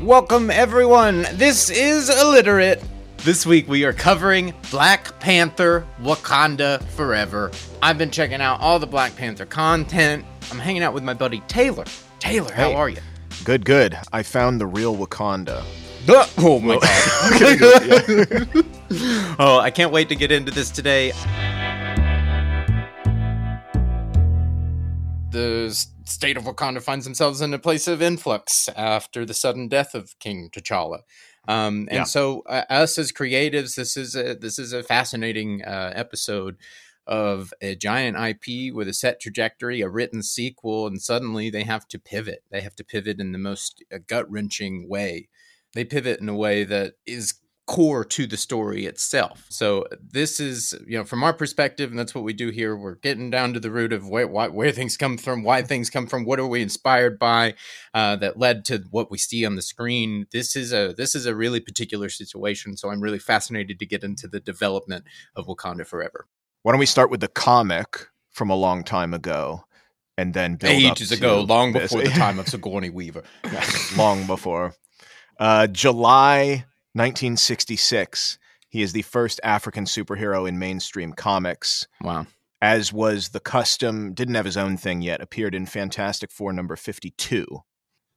Welcome, everyone. This is Illiterate. This week we are covering Black Panther Wakanda Forever. I've been checking out all the Black Panther content. I'm hanging out with my buddy Taylor. Taylor, how Hey. are you? Good, good. I found the real Wakanda. Oh my god. oh, I can't wait to get into this today. The s- state of Wakanda finds themselves in a place of influx after the sudden death of King T'Challa. Um, and Yeah. so, uh, us as creatives, this is a this is a fascinating uh, episode of a giant IP with a set trajectory, a written sequel, and suddenly they have to pivot. They have to pivot in the most uh, gut wrenching way. They pivot in a way that is core to the story itself. So this is, you know, from our perspective, and that's what we do here. We're getting down to the root of where why, where things come from, why things come from, what are we inspired by uh, that led to what we see on the screen. This is a this is a really particular situation. So I'm really fascinated to get into the development of Wakanda Forever. Why don't we start with the comic from a long time ago, and then build up Ages to ago, long this. before the time of Sigourney Weaver. long before. Uh, July 1966. He is the first African superhero in mainstream comics. Wow. As was the custom, didn't have his own thing yet, appeared in Fantastic Four number 52.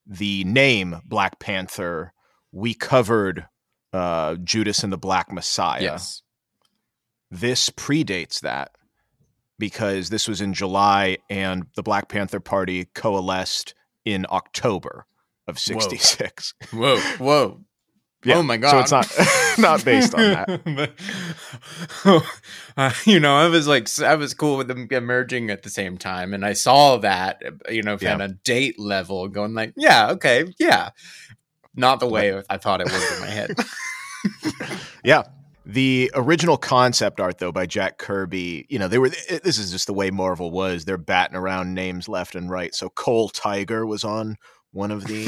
The name Black Panther, we covered uh, Judas and the Black Messiah. Yes. This predates that because this was in July and the Black Panther Party coalesced in October of 66. Whoa. Whoa. Yeah, Oh my god! So it's not not based on that. But, uh, you know, I was like, I was cool with them emerging at the same time, and I saw that, you know, Yeah. on a date level, going like, yeah, okay, yeah, not the way I thought it was in my head. Yeah. The original concept art, though, by Jack Kirby, you know, they were. This is just the way Marvel was. They're batting around names left and right. So Coal Tiger was on one of the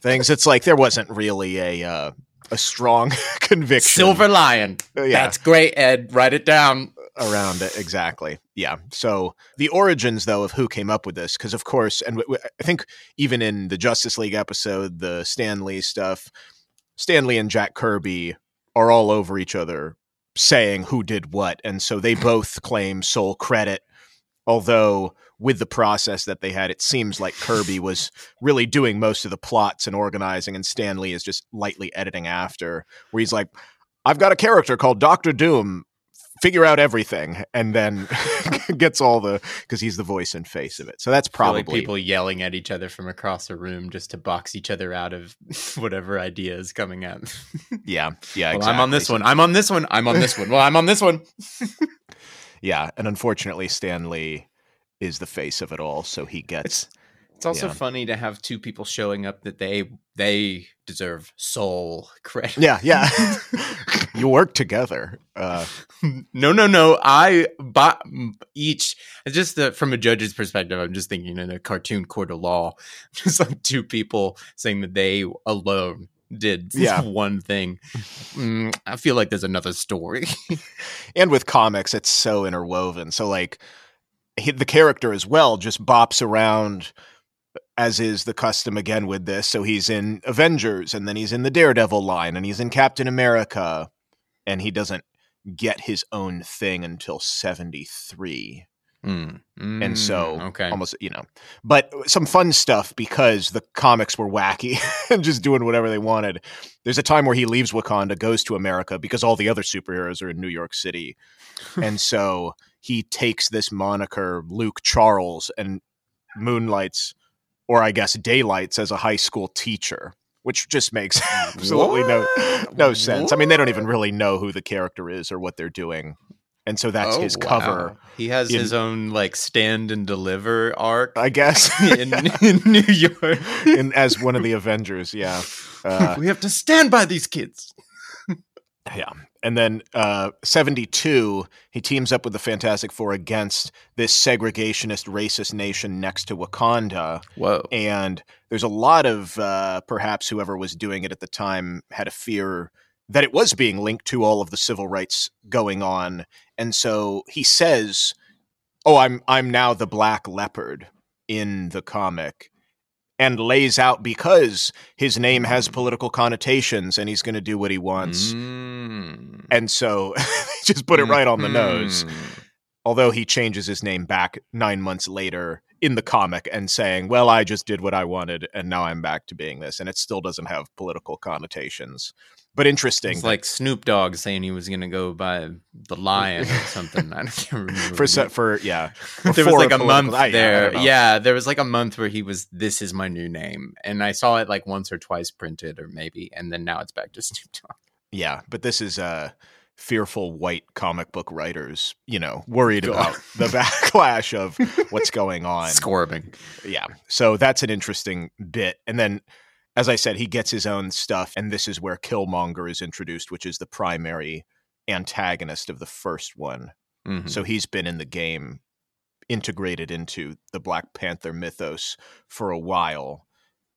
things. It's like there wasn't really a uh, a strong conviction. Silver Lion. Uh, yeah. That's great, Ed. Write it down. around it exactly yeah so the origins though of who came up with this because of course and w- w- i think even in the justice league episode the stan lee stuff stan lee and jack kirby are all over each other saying who did what and so they both claim sole credit although with the process that they had it seems like kirby was really doing most of the plots and organizing and Stan Lee is just lightly editing after where he's like i've got a character called dr doom figure out everything and then gets all the because he's the voice and face of it so that's I feel like probably people yelling at each other from across the room just to box each other out of whatever idea is coming up. yeah yeah Well, I'm on this one. I'm on this one. I'm on this one. Well, I'm on this one. yeah and unfortunately stan lee is the face of it all so he gets It's also Yeah. funny to have two people showing up that they they deserve sole credit. yeah yeah you work together uh no, no, no. I but each just the, from a judge's perspective. I'm just thinking in a cartoon court of law, just like two people saying that they alone did Yeah. one thing. Mm, I feel like there's another story. and with comics it's so interwoven so like the character as well just bops around as is the custom again with this. So he's in avengers and then he's in the daredevil line and he's in captain america and he doesn't get his own thing until 73 Mm, and so mm, okay, almost you know but some fun stuff because the comics were wacky and just doing whatever they wanted. There's a time where he leaves wakanda goes to america because all the other superheroes are in new york city. And so he takes this moniker luke charles and moonlights or i guess daylights as a high school teacher which just makes absolutely no What? no sense. I mean they don't even really know who the character is or what they're doing and so that's Oh, his wow. cover He has in- his own like stand and deliver arc i guess in, in New York. in, as one of the Avengers. Yeah, uh, we have to stand by these kids. yeah. And then uh, seventy two, he teams up with the Fantastic Four against this segregationist, racist nation next to Wakanda. Whoa. And there's a lot of uh, perhaps whoever was doing it at the time had a fear that it was being linked to all of the civil rights going on, and so he says, "Oh, I'm I'm now the Black Leopard in the comic." and lays out because his name has political connotations and he's going to do what he wants. Mm. And so just put it right on the nose. Mhm. Although he changes his name back nine months later in the comic and saying, Well, I just did what I wanted and now I'm back to being this. And it still doesn't have political connotations. But interesting. It's like Snoop Dogg saying he was going to go by the lion or something. I can't remember. for se- for yeah. there was like a month I- there. Yeah, there was like a month where he was, "This is my new name," and I saw it like once or twice printed, or maybe, and then now it's back to Snoop Dogg. Yeah, but this is uh fearful white comic book writers, you know, worried about the backlash of what's going on. Squirming. Yeah. So that's an interesting bit. And then as I said, he gets his own stuff and this is where Killmonger is introduced, which is the primary antagonist of the first one. Mhm. So he's been in the game integrated into the Black Panther mythos for a while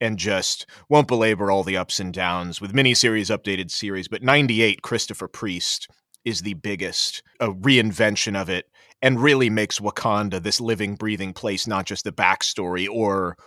and just won't belabor all the ups and downs with miniseries, updated series. But 98, Christopher Priest is the biggest a reinvention of it and really makes Wakanda this living, breathing place, not just the backstory or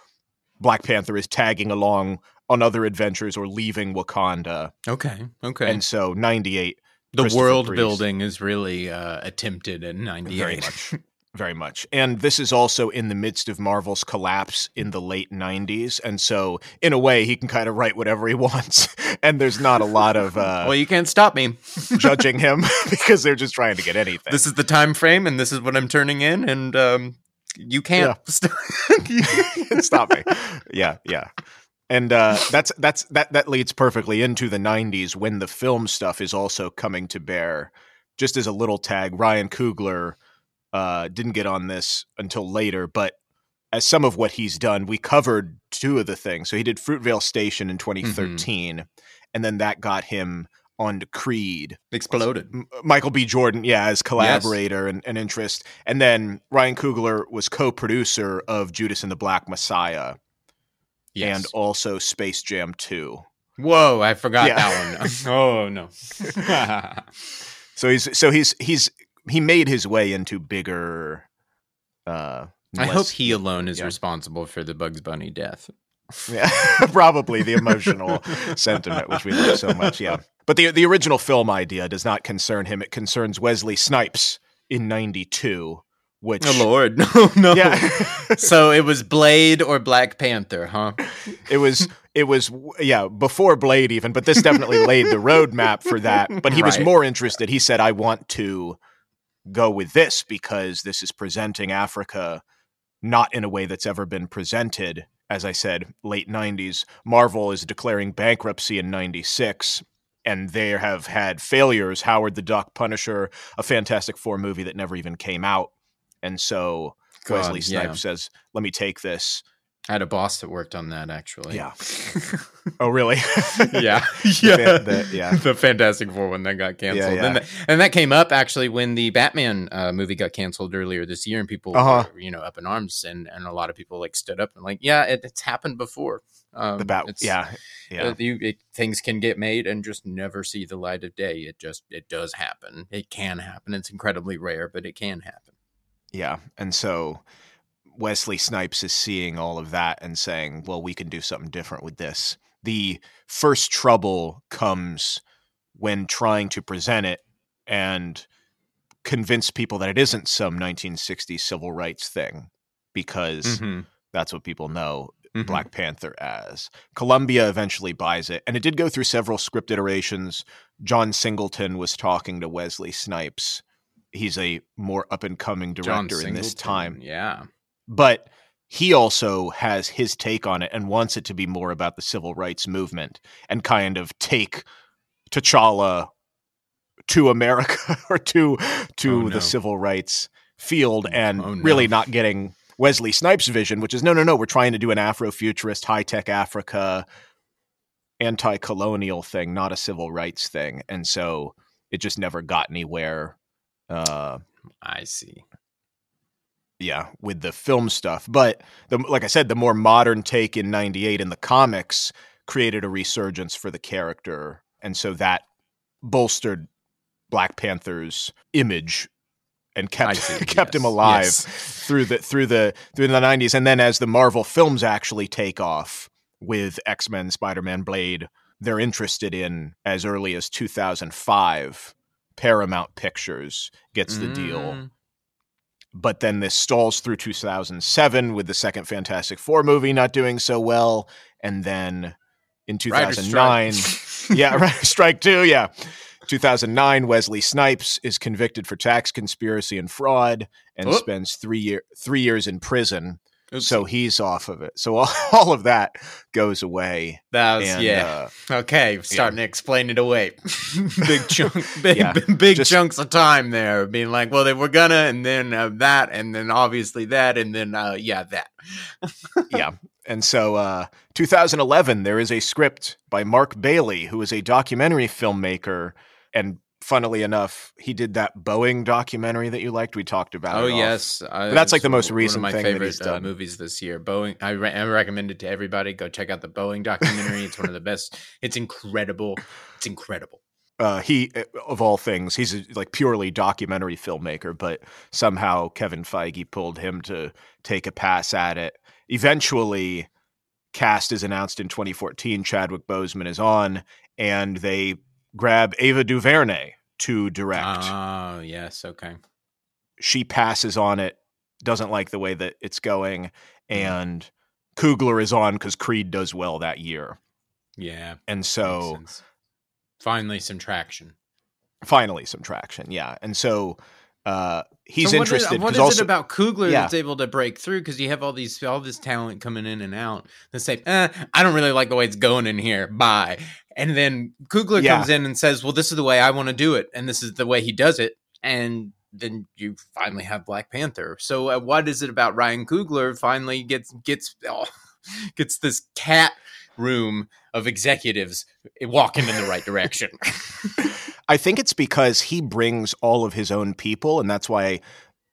Black Panther is tagging along on other adventures or leaving Wakanda. Okay. Okay. And so 98 the world Priest. building is really uh, attempted in '98. Very much. Very much. And this is also in the midst of Marvel's collapse in the late 90s. And so, in a way, he can kind of write whatever he wants. And there's not a lot of uh, well, you can't stop me. judging him because they're just trying to get anything. This is the time frame, and this is what I'm turning in, and um, you can't stop. Stop me. Yeah, yeah. And uh, that's that's that that leads perfectly into the 90s when the film stuff is also coming to bear. Just as a little tag, Ryan Coogler uh, didn't get on this until later, but as some of what he's done, we covered two of the things. So he did Fruitvale Station in 2013, and then that got him on Creed. Exploded. Michael B. Jordan, yeah, as collaborator and, and interest. And then Ryan Coogler was co producer of Judas and the Black Messiah Yes. and also Space Jam 2. Whoa, I forgot Yeah. that one. oh no. So he's so he's he's he made his way into bigger uh I hope he alone is yeah. responsible for the Bugs Bunny death. Yeah, probably the emotional sentiment, which we love so much. Yeah, but the the original film idea does not concern him. It concerns Wesley Snipes in '92, which Oh Lord, no, no. yeah, so it was Blade or Black Panther, huh? it was it was yeah before Blade even, but this definitely laid the roadmap for that. But he was more interested. He said, "I want to go with this because this is presenting Africa not in a way that's ever been presented." As I said, late '90s, Marvel is declaring bankruptcy in '96. And they have had failures. Howard the Duck, Punisher, a Fantastic Four movie that never even came out. And so Wesley God, yeah. Snipes says, "Let me take this." I had a boss that worked on that actually. Yeah. Oh, really? yeah, yeah, fan- the- yeah. the Fantastic Four one that got canceled, yeah. And, that, and that came up actually when the Batman uh, movie got canceled earlier this year, and people Uh-huh. were, you know, up in arms, and and a lot of people like stood up and like, yeah, it, it's happened before. Um, the bat. Yeah, yeah. uh, you, it, things can get made and just never see the light of day. It just it does happen. It can happen. It's incredibly rare, but it can happen. Yeah. And so Wesley Snipes is seeing all of that and saying, well, we can do something different with this. The first trouble comes when trying to present it and convince people that it isn't some 1960s civil rights thing because Mhm. that's what people know Mhm. Black Panther as. Columbia eventually buys it, and it did go through several script iterations. John Singleton was talking to Wesley Snipes. He's a more up and coming director in this time, Yeah. but he also has his take on it and wants it to be more about the civil rights movement and kind of take T'Challa to America or to to Oh, no. the civil rights field mm, and Oh, no. really not getting Wesley Snipes' vision, which is no, no, no, we're trying to do an Afrofuturist, high tech Africa, anti colonial thing, not a civil rights thing. And so it just never got anywhere. Uh, I see. yeah, with the film stuff. But the, like I said, the more modern take in 98 in the comics created a resurgence for the character. And so that bolstered Black Panther's image and kept see, kept him alive yes. through the through the through the 90s and then as the Marvel films actually take off with X-Men, Spider-Man, Blade, they're interested in as early as 2005 Paramount Pictures gets the deal Mm, but then this stalls through 2007 with the second Fantastic Four movie not doing so well, and then in 2009, strike. yeah, right, Strike Two, yeah, 2009, Wesley Snipes is convicted for tax conspiracy and fraud and Whoop. spends three year three years in prison. Oopsie. So he's off of it. So all, all of that goes away. that was And, yeah. uh, Okay, starting to explain it away. big chunk, big, Yeah, big just- chunks of time there, being like, well, they were gonna, and then uh, that, and then obviously that, and then uh, yeah, that. yeah. And so, uh, 2011, there is a script by Mark Bailey, who is a documentary filmmaker. And funnily enough, he did that Boeing documentary that you liked. We talked about. Oh yes, I, that's like the most recent one of my thing that favorite uh, movies this year. Boeing, I, re- I recommend it to everybody. Go check out the Boeing documentary. it's one of the best. It's incredible. It's incredible. Uh, he, of all things, he's a, like purely documentary filmmaker, but somehow Kevin Feige pulled him to take a pass at it. Eventually, cast is announced in 2014. Chadwick Boseman is on, and they grab Ava DuVernay to direct. Oh yes, okay. she passes on it, doesn't like the way that it's going, Mm-hmm. and Coogler is on because Creed does well that year. Yeah. And so finally some traction. finally some traction. Yeah. And so uh, he's So what is- interested. What 'cause is also, it about Coogler Yeah. that's able to break through? Because you have all these all this talent coming in and out. They say, eh, "I don't really like the way it's going in here." Bye. And then Coogler Yeah. comes in and says, "Well, this is the way I want to do it, and this is the way he does it." And then you finally have Black Panther. So, uh, what is it about Ryan Coogler finally gets gets oh, gets this cat room of executives walking in the right direction? I think it's because he brings all of his own people, and that's why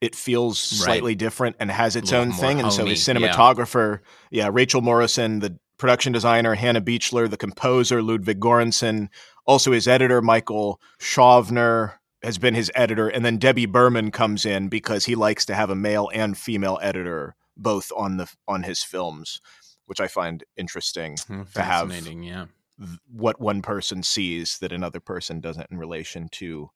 it feels Right. slightly different and has its own thing. And so his homey, yeah. cinematographer, yeah. Rachel Morrison, the production designer, Hannah Beachler, the composer, Ludwig Göransson, also his editor, Michael Schaffner, has been his editor. And then Debbie Berman comes in because he likes to have a male and female editor both on the on his films, which I find interesting. Hmm, to have- Fascinating, yeah. th- What one person sees that another person doesn't in relation to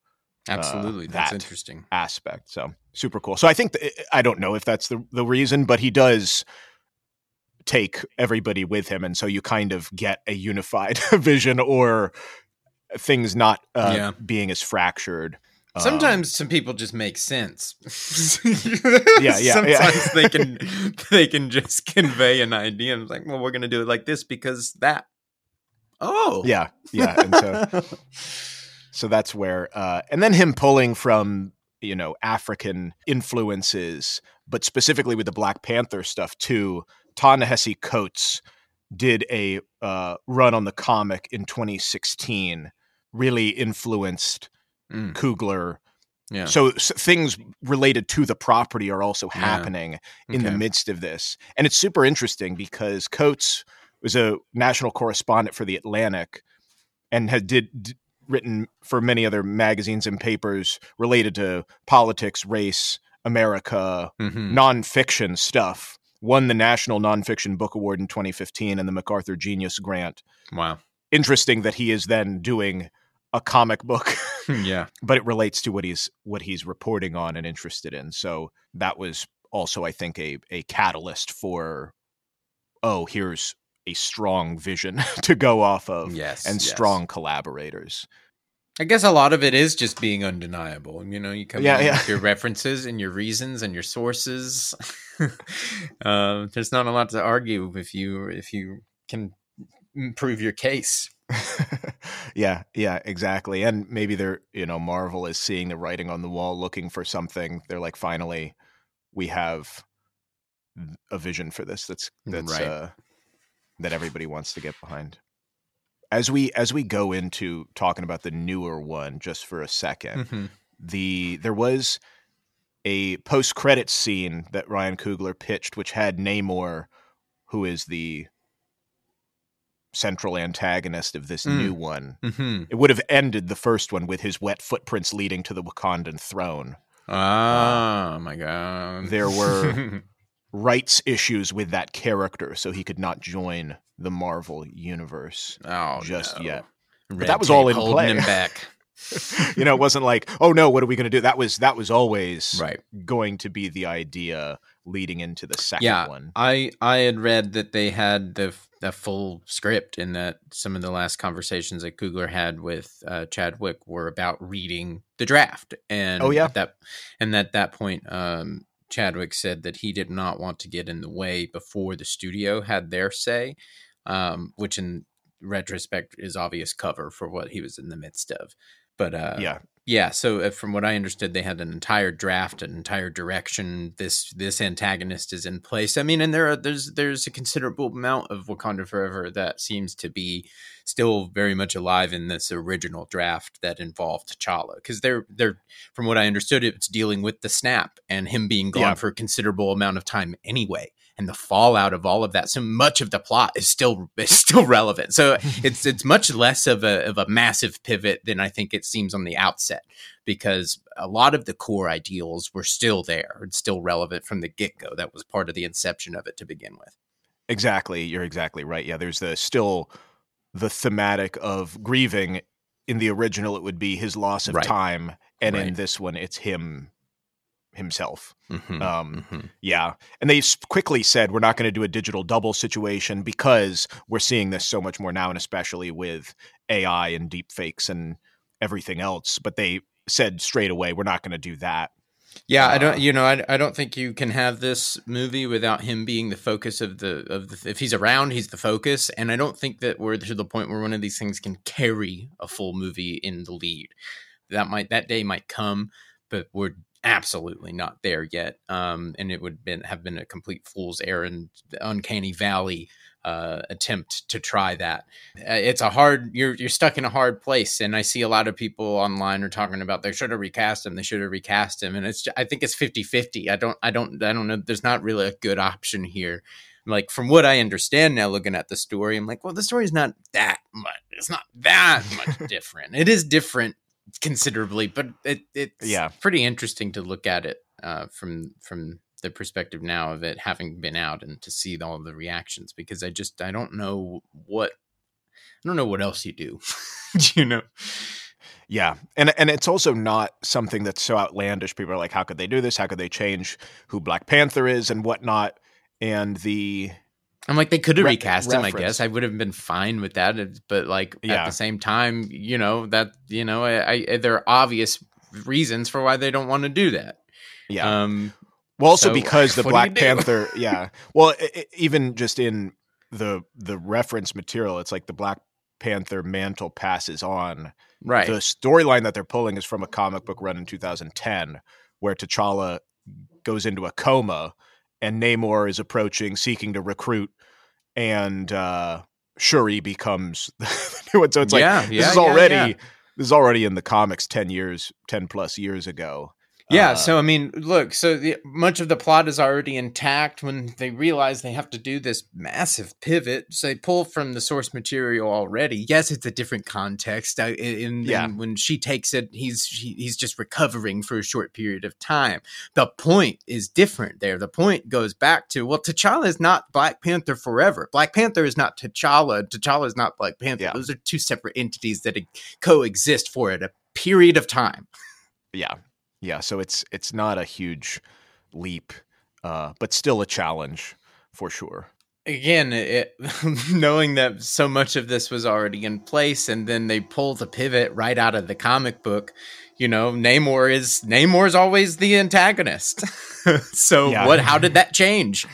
uh, Absolutely, that's that. interesting. aspect. So super cool. So I think th- I don't know if that's the the reason, but he does take everybody with him, and so you kind of get a unified vision or things not uh, Yeah. being as fractured. Um, Sometimes some people just make sense. Yeah, yeah, Sometimes yeah. they can they can just convey an idea and it's like, well, we're gonna do it like this because that. Oh, yeah, yeah, and so so that's where uh and then him pulling from you know african influences but specifically with the black panther stuff too ta-nehisi coates did a uh, run on the comic in 2016 really influenced Mm. coogler yeah. so s- things related to the property are also Yeah. happening in the midst of this. And it's super interesting because Coates was a national correspondent for the Atlantic and had did, d- written for many other magazines and papers related to politics, race, America, Mhm. nonfiction stuff. Won the National Nonfiction Book Award in 2015 and the MacArthur Genius Grant. Wow. Interesting that he is then doing a comic book yeah. but it relates to what he's what he's reporting on and interested in. So that was also, I think, a a catalyst for oh, here's a strong vision to go off of Yes. and yes. strong collaborators. I guess a lot of it is just being undeniable. You know, you come Yeah, yeah. with your references and your reasons and your sources. uh, there's not a lot to argue if you if you can prove your case. yeah, yeah, exactly. And maybe they're, you know, Marvel is seeing the writing on the wall, looking for something. They're like, finally, we have a vision for this. That's that's Right. uh, that everybody wants to get behind. As we as we go into talking about the newer one, just for a second, Mhm. the there was a post credit scene that Ryan Coogler pitched, which had Namor, who is the central antagonist of this Mm. new one. Mhm. It would have ended the first one with his wet footprints leading to the Wakandan throne. Oh my god. There were rights issues with that character, so he could not join the Marvel universe oh, just no. yet. Red that was all in play. him back. you know, it wasn't like, oh no, what are we going to do? That was that was always right. going to be the idea leading into the second Yeah. one. I I had read that they had the the full script and that some of the last conversations that Coogler had with uh, Chadwick were about reading the draft and Oh, yeah. that and at that point um, Chadwick said that he did not want to get in the way before the studio had their say um, which in retrospect is obvious cover for what he was in the midst of. But uh, yeah, yeah, so uh, from what I understood, they had an entire draft, an entire direction. This this antagonist is in place. I mean, and there are there's there's a considerable amount of Wakanda Forever that seems to be still very much alive in this original draft that involved T'Challa, because they're they're from what I understood, it's dealing with the snap and him being gone Yeah. for a considerable amount of time anyway. And the fallout of all of that, so much of the plot is still is still relevant. So it's it's much less of a of a massive pivot than I think it seems on the outset because a lot of the core ideals were still there and still relevant from the get go. That was part of the inception of it to begin with. exactly. You're exactly right. Yeah, there's the still the thematic of grieving. In the original, it would be his loss of Right. time, and in this one, it's him himself. Mhm, Um, mhm. Yeah. And they quickly said, we're not going to do a digital double situation because we're seeing this so much more now, and especially with AI and deep fakes and everything else. But they said straight away, we're not going to do that. Yeah, I Uh, don't. You know, I, I don't think you can have this movie without him being the focus of the of the. If he's around, he's the focus, and I don't think that we're to the point where one of these things can carry a full movie in the lead. That might that day might come, but we're absolutely not there yet. Um, and it would been have been a complete fool's errand, uncanny valley uh, attempt to try that. Uh, it's a hard. You're you're stuck in a hard place, and I see a lot of people online are talking about they should have recast him. They should have recast him, and it's. I think it's 50-50. I don't. I don't. I don't know. There's not really a good option here. Like from what I understand now, looking at the story, I'm like, well, the story's not that much. It's not that much different. It is different considerably, but it, it's Yeah. pretty interesting to look at it uh, from from the perspective now of it having been out and to see all the reactions because I just I don't know what I don't know what else you do. you know? Yeah. And and it's also not something that's so outlandish. People are like, how could they do this? How could they change who Black Panther is and whatnot? And the I'm like they could have Re- recast him. I guess I would have been fine with that, but like yeah. at the same time, you know that you know I, I there are obvious reasons for why they don't want to do that. yeah. Um, Well, also So, because the Black? Panther, yeah. Well, i i even just in the the reference material, it's like the Black Panther mantle passes on. right. The storyline that they're pulling is from a comic book run in 2010, where T'Challa goes into a coma, and Namor is approaching, seeking to recruit, and uh, Shuri becomes the new one. So it's like yeah, this is yeah, already yeah. this is already in the comics 10 years, 10 plus years ago. Yeah, Uh, so I mean, look, so the, much of the plot is already intact when they realize they have to do this massive pivot. So they pull from the source material already. Yes, it's a different context. I, in, Yeah. in- when she takes it, he's he, he's just recovering for a short period of time. The point is different there. The point goes back to well, T'Challa is not Black Panther forever. Black Panther is not T'Challa. T'Challa is not Black Panther. Yeah. Those are two separate entities that coexist for it a period of time. yeah yeah so it's it's not a huge leap uh but still a challenge for sure again it, knowing that so much of this was already in place and then they pull the pivot right out of the comic book you know namor is namor's always the antagonist so Yeah. what how did that change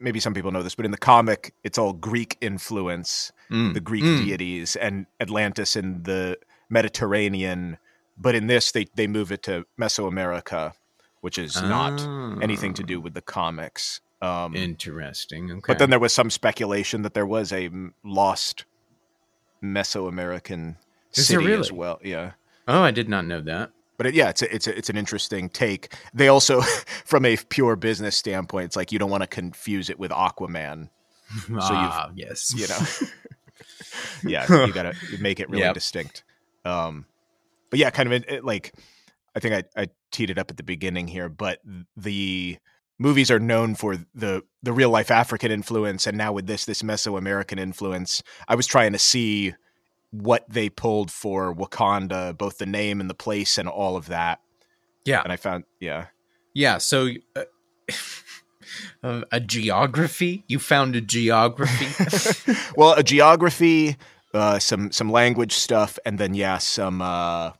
maybe some people know this but in the comic it's all greek influence Mm, the greek mm. deities and atlantis and the mediterranean but in this they they move it to mesoamerica which is not anything to do with the comics um interesting okay but then there was some speculation that there was a lost mesoamerican Is city as well yeah oh i did not know that But it, yeah, it's a, it's a, it's an interesting take. They also, from a pure business standpoint, it's like you don't want to confuse it with Aquaman. So ah yes You know, yeah, you gotta make it really Yep. distinct. Um, but yeah, kind of it, like I think I, I teed it up at the beginning here, but the movies are known for the the real life African influence, and now with this this Mesoamerican influence, I was trying to see what they pulled for Wakanda, both the name and the place and all of that. Yeah, and I found yeah, yeah. So. Uh, a geography? You found a geography? well, a geography, uh, some some language stuff, and then yeah, some uh,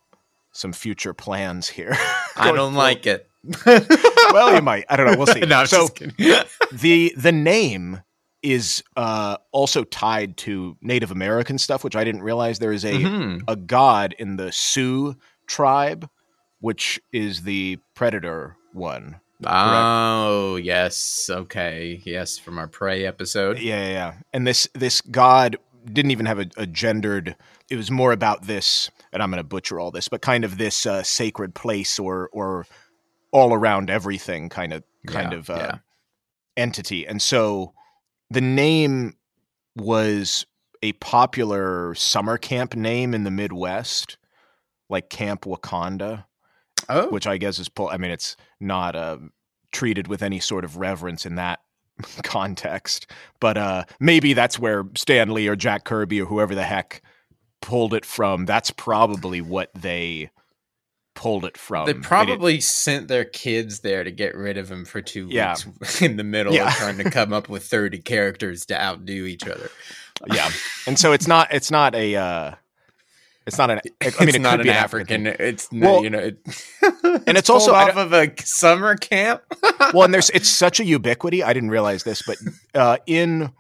some future plans here. I don't like it. well, you might. I don't know. We'll see. no, so the the name is uh, also tied to Native American stuff, which I didn't realize. There is a mm-hmm. a god in the Sioux tribe, which is the predator one. Oh yes, okay, yes, from our prey episode. Yeah, yeah, yeah. And this this god didn't even have a, a gendered. It was more about this, and I'm going to butcher all this, but kind of this uh, sacred place or or all around everything kind of kind yeah, of uh, yeah. entity. And so the name was a popular summer camp name in the Midwest, like Camp Wakanda. Oh. Which I guess is, I mean, it's not uh, treated with any sort of reverence in that context. But uh, maybe that's where Stan Lee or Jack Kirby or whoever the heck pulled it from. That's probably what they pulled it from. They probably they sent their kids there to get rid of him for two yeah. weeks in the middle yeah. of trying to come up with 30 characters to outdo each other. Yeah. And so it's not it's not a uh it's not an. I mean, it's it not an African. African. It's well, you know, it, and it's also off of a summer camp. well, and there's it's such a ubiquity. I didn't realize this, but uh, in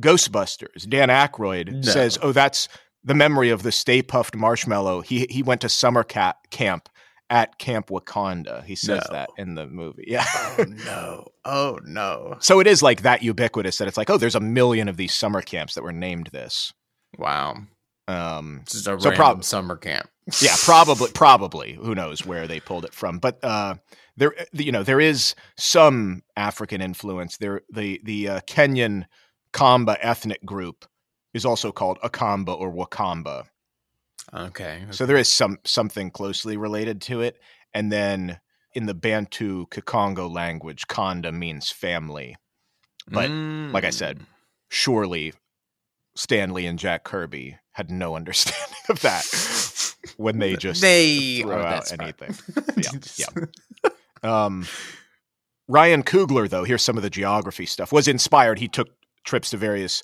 Ghostbusters, Dan Aykroyd no. says, "Oh, that's the memory of the Stay Puft Marshmallow. He he went to summer cat camp at Camp Wakanda. He says no. that in the movie. Yeah. oh no. Oh no. So it is like that ubiquitous that it's like, oh, there's a million of these summer camps that were named this. Wow. Um this is a so prob- summer camp. yeah, probably probably. Who knows where they pulled it from. But uh there you know, there is some African influence. There the the uh, Kenyan Kamba ethnic group is also called Akamba or Wakamba. Okay, okay. So there is some something closely related to it. And then in the Bantu Kikongo language, Kanda means family. But mm. like I said, mm. surely Stan Lee and Jack Kirby had no understanding of that when they just they throw out anything. yeah, yeah. Um, Ryan Coogler, though, here's some of the geography stuff. Was inspired. He took trips to various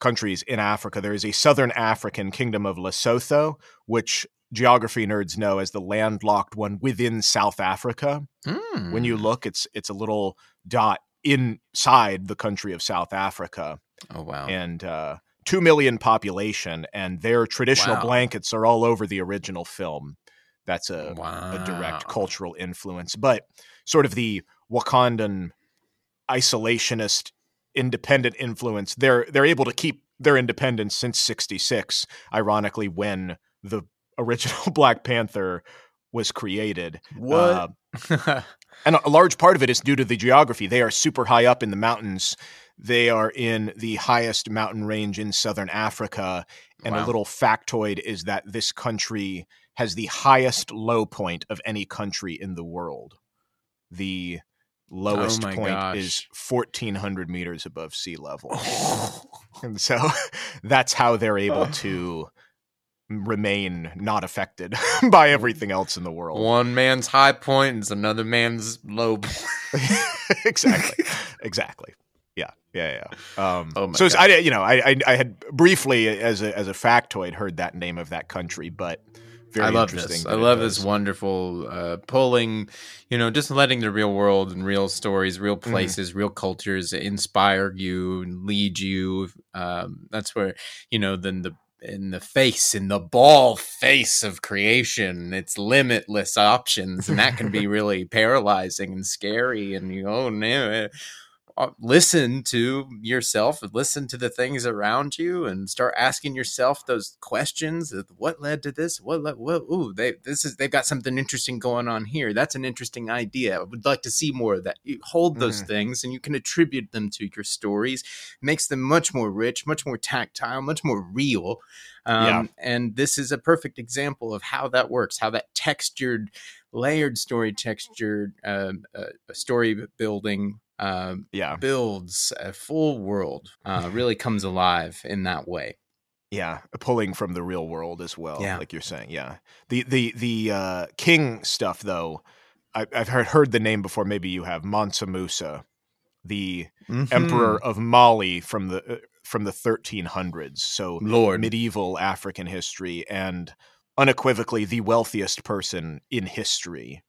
countries in Africa. There is a southern African kingdom of Lesotho, which geography nerds know as the landlocked one within South Africa. Mm. When you hmm. look, it's it's a little dot inside the country of South Africa. Oh wow! And uh, two million population, and their traditional wow. blankets are all over the original film. That's a, wow. a direct cultural influence, but sort of the Wakandan isolationist independent influence. They're they're able to keep their independence since 66 ironically when the original Black Panther was created. What? Uh, and a large part of it is due to the geography. They are super high up in the mountains. They are in the highest mountain range in southern Africa. And wow. a little factoid is that this country has the highest low point of any country in the world. The oh lowest oh point gosh. is 1400 meters above sea level and so that's how they're able to remain not affected by everything else in the world one man's high point is another man's low point exactly exactly yeah yeah yeah um, oh so i you know I, I i had briefly as a as a factoid heard that name of that country but very I love this. I love this wonderful uh, pulling, you know, just letting the real world and real stories, real mm-hmm. places, mm-hmm. real cultures inspire you, and lead you. Um, that's where you know then the in the face in the ball face of creation it's limitless options and that can be really paralyzing and scary and you oh no listen to yourself and listen to the things around you and start asking yourself those questions of what led to this what led, what ooh they this is they've got something interesting going on here. That's an interesting idea. I would like to see more of that. You hold those Mhm. things and you can attribute them to your stories. Makes them much more rich much more tactile much more real. Um, Yeah. and this is a perfect example of how that works how that textured layered story textured um, uh, story building um, Yeah. builds a full world uh, really comes alive in that way Yeah, pulling from the real world as well, Yeah. like you're saying. Yeah, the the the uh, king stuff though, I, I've heard heard the name before. Maybe you have Mansa Musa, the emperor Hmm. of Mali from the uh, from the 1300s. So lord medieval African history and unequivocally the wealthiest person in history.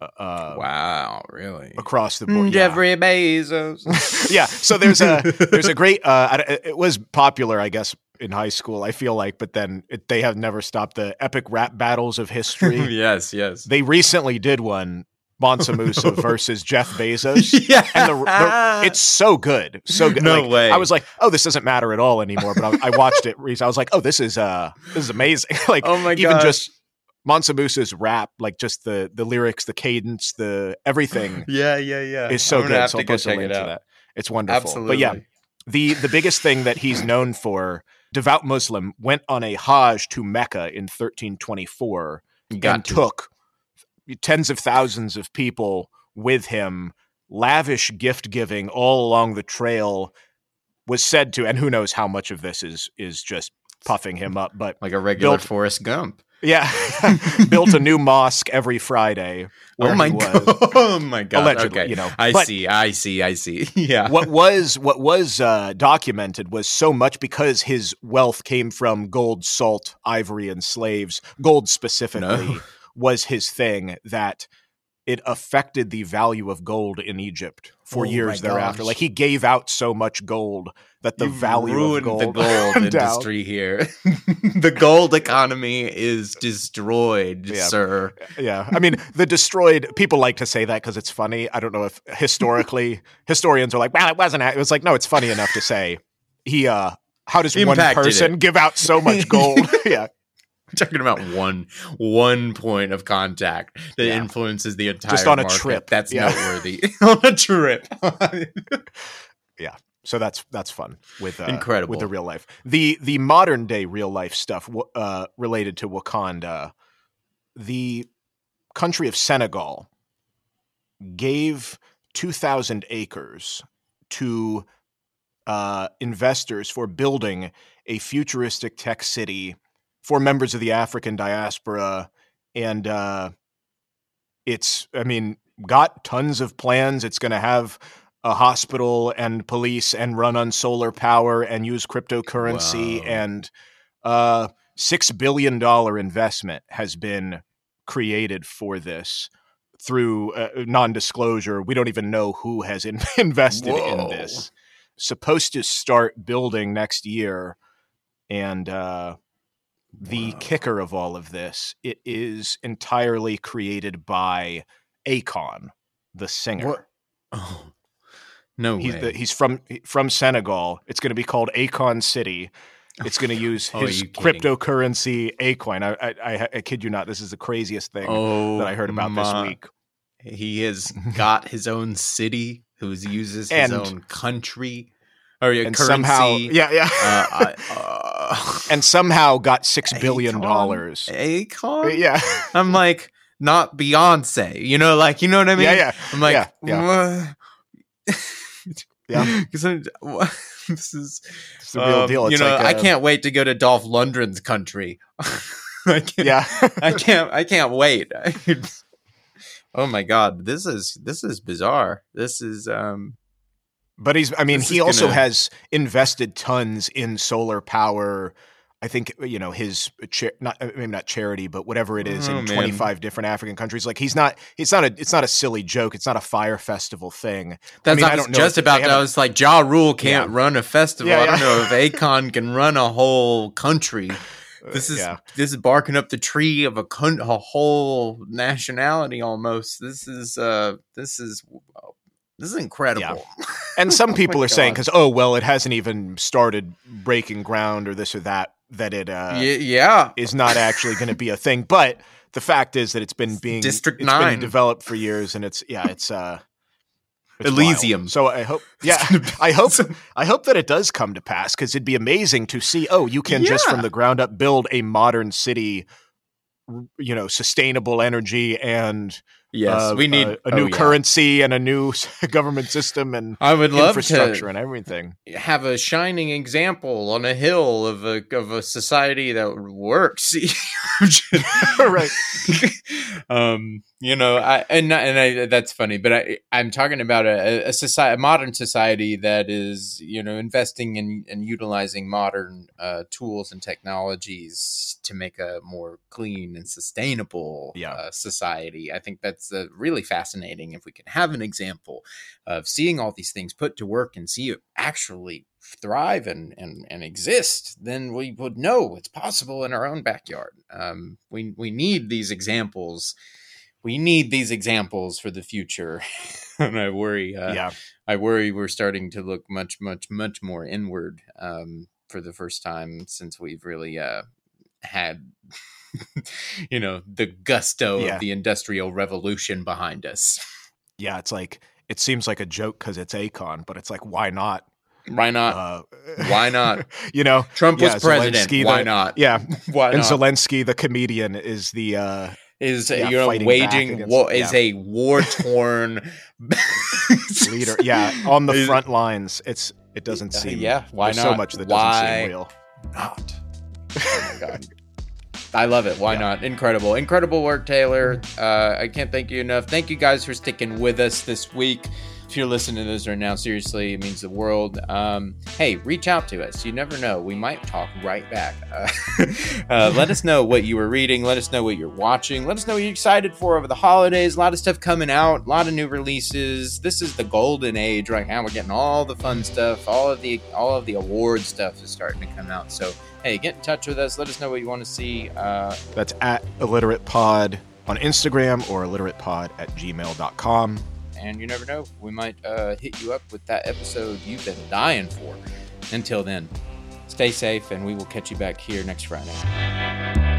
Uh, uh, wow really across the board. yeah. jeffrey bezos yeah. So there's a there's a great. Uh, it was popular, I guess, in high school. I feel like, but then it, they have never stopped the epic rap battles of history. yes yes they recently did one, Mansa Musa versus Jeff Bezos. yeah And the, the it's so good, so good. No Like, way. I was like, "Oh, this doesn't matter at all anymore." But I, I watched it. recently. I was like, "Oh, this is uh, this is amazing." like, oh my even god just Mansa Musa's rap, like just the the lyrics, the cadence, the everything yeah yeah yeah is so good. have So to I'll post a link it to that. It's wonderful. absolutely But yeah, the the biggest thing that he's known for, devout Muslim, went on a Hajj to Mecca in 1324 got and to. took tens of thousands of people with him. Lavish gift giving all along the trail was said to, and who knows how much of this is is just puffing him up, but like a regular built- Forrest Gump. Yeah, built a new mosque every Friday. Oh my god! Oh my god! Allegedly, okay. you know. I But- see. I see. I see. Yeah. what was what was uh, documented was so much because his wealth came from gold, salt, ivory, and slaves. Gold specifically No. was his thing that it affected the value of gold in Egypt for Oh years thereafter. Like he gave out so much gold that the You've value ruined of gold the gold industry here. the gold economy is destroyed, Yeah. sir. Yeah, I mean the destroyed. People like to say that because it's funny. I don't know if historically historians are like, "Well, it wasn't." It was like, no, it's funny enough to say he. uh How does one person it. give out so much gold? yeah, Talking about one one point of contact that Yeah. influences the entire Just on a market. trip. That's Yeah. noteworthy. on a trip. Yeah. So that's that's fun with uh, Incredible. with the real life. The the modern day real life stuff uh, related to Wakanda, the country of Senegal gave two thousand acres to uh, investors for building a futuristic tech city for members of the African diaspora, and uh, it's I mean got tons of plans. It's going to have a hospital and police and run on solar power and use cryptocurrency Wow. and uh six billion dollar investment has been created for this through uh, non-disclosure we don't even know who has in- invested in this supposed to start building next year and uh the Wow. kicker of all of this it is entirely created by akon the singer What? Oh, no He's way. the, he's from from Senegal. It's going to be called Akon City. It's going to use Oh, his kidding? cryptocurrency Akoin. I, I, I, I kid you not. This is the craziest thing oh, that I heard about this week. He has got his own city, who uses his And- own country, or yeah, currency. somehow, yeah, yeah, uh, I, uh, and somehow got six billion dollars. Akon. Yeah, I'm like not Beyonce, you know, like you know what I mean. yeah, yeah. I'm like, Yeah, yeah. Yeah. 'Cause I'm- what- this is It's the real um, deal. It's you know, like, I uh, can't wait to go to Dolph Lundgren's country. I can't, Yeah, I can't. I can't wait. oh my god, this is this is bizarre. This is um. But he's. I mean, This he also gonna- has invested tons in solar power. I think you know his cha- not uh, maybe not charity, but whatever it is Oh, in man. 25 different African countries. Like he's not. It's not a. It's not a silly joke. It's not a fire festival thing. That's mean, I I don't just they about. that. I was like, Ja Rule can't Yeah. run a festival. Yeah, I don't know if Akon can run a whole country. This is Uh, yeah. this is barking up the tree of a con- a whole nationality almost. This is uh this is This is incredible. And some Oh people my are saying because oh well, it hasn't even started breaking ground or this or that that it uh, Y- yeah. is not actually going to be a thing. But the fact is that it's been being District Nine. developed for years, and it's yeah, it's uh, it's Elysium. wild. So I hope, yeah, I hope, I hope that it does come to pass because it'd be amazing to see. Oh, you can just from the ground up build a modern city, you know, sustainable energy and Yes, uh, we need a, a oh, new yeah. currency and a new government system and I would love infrastructure to and everything. have a shining example on a hill of a of a society that works. right. um, you know, I and not- and I, that's funny, but I I'm talking about a, a society, a modern society that is you know investing in and utilizing modern uh, tools and technologies to make a more clean and sustainable Yeah. uh, society. I think that's uh, really fascinating. If we can have an example of seeing all these things put to work and see it actually thrive and, and, and exist, then we would know it's possible in our own backyard. Um, we, we need these examples. We need these examples for the future. and I worry, uh, yeah. I worry we're starting to look much, much, much more inward um, for the first time since we've really uh, had, you know, the gusto Yeah. of the industrial revolution behind us. Yeah. It's like it seems like a joke because it's Akon, but it's like why not? Why not? Uh, Why not? you know, Trump was president. Zelensky, Why the- not? yeah. Why And not? Zelensky, the comedian, is the uh, is yeah, you know waging against- war is a war torn leader. Yeah, on the front lines. It's it doesn't seem. yeah, why not? so much that Why doesn't seem real. not. God. I love it. Why Yeah. not? Incredible. Incredible work, Taylor. Uh, I can't thank you enough. Thank you guys for sticking with us this week. If you're listening to this right now, seriously, it means the world. Um, hey, reach out to us. You never know. We might talk right back. Uh, uh, let us know what you were reading. Let us know what you're watching. Let us know what you're excited for over the holidays. A lot of stuff coming out. A lot of new releases. This is the golden age right now. We're getting all the fun stuff. All of the all of the award stuff is starting to come out. So hey, get in touch with us. Let us know what you want to see. Uh, That's at illiterate pod on Instagram or illiteratepod at gmail.com. and you never know, we might uh, hit you up with that episode you've been dying for. Until then, stay safe, and we will catch you back here next Friday.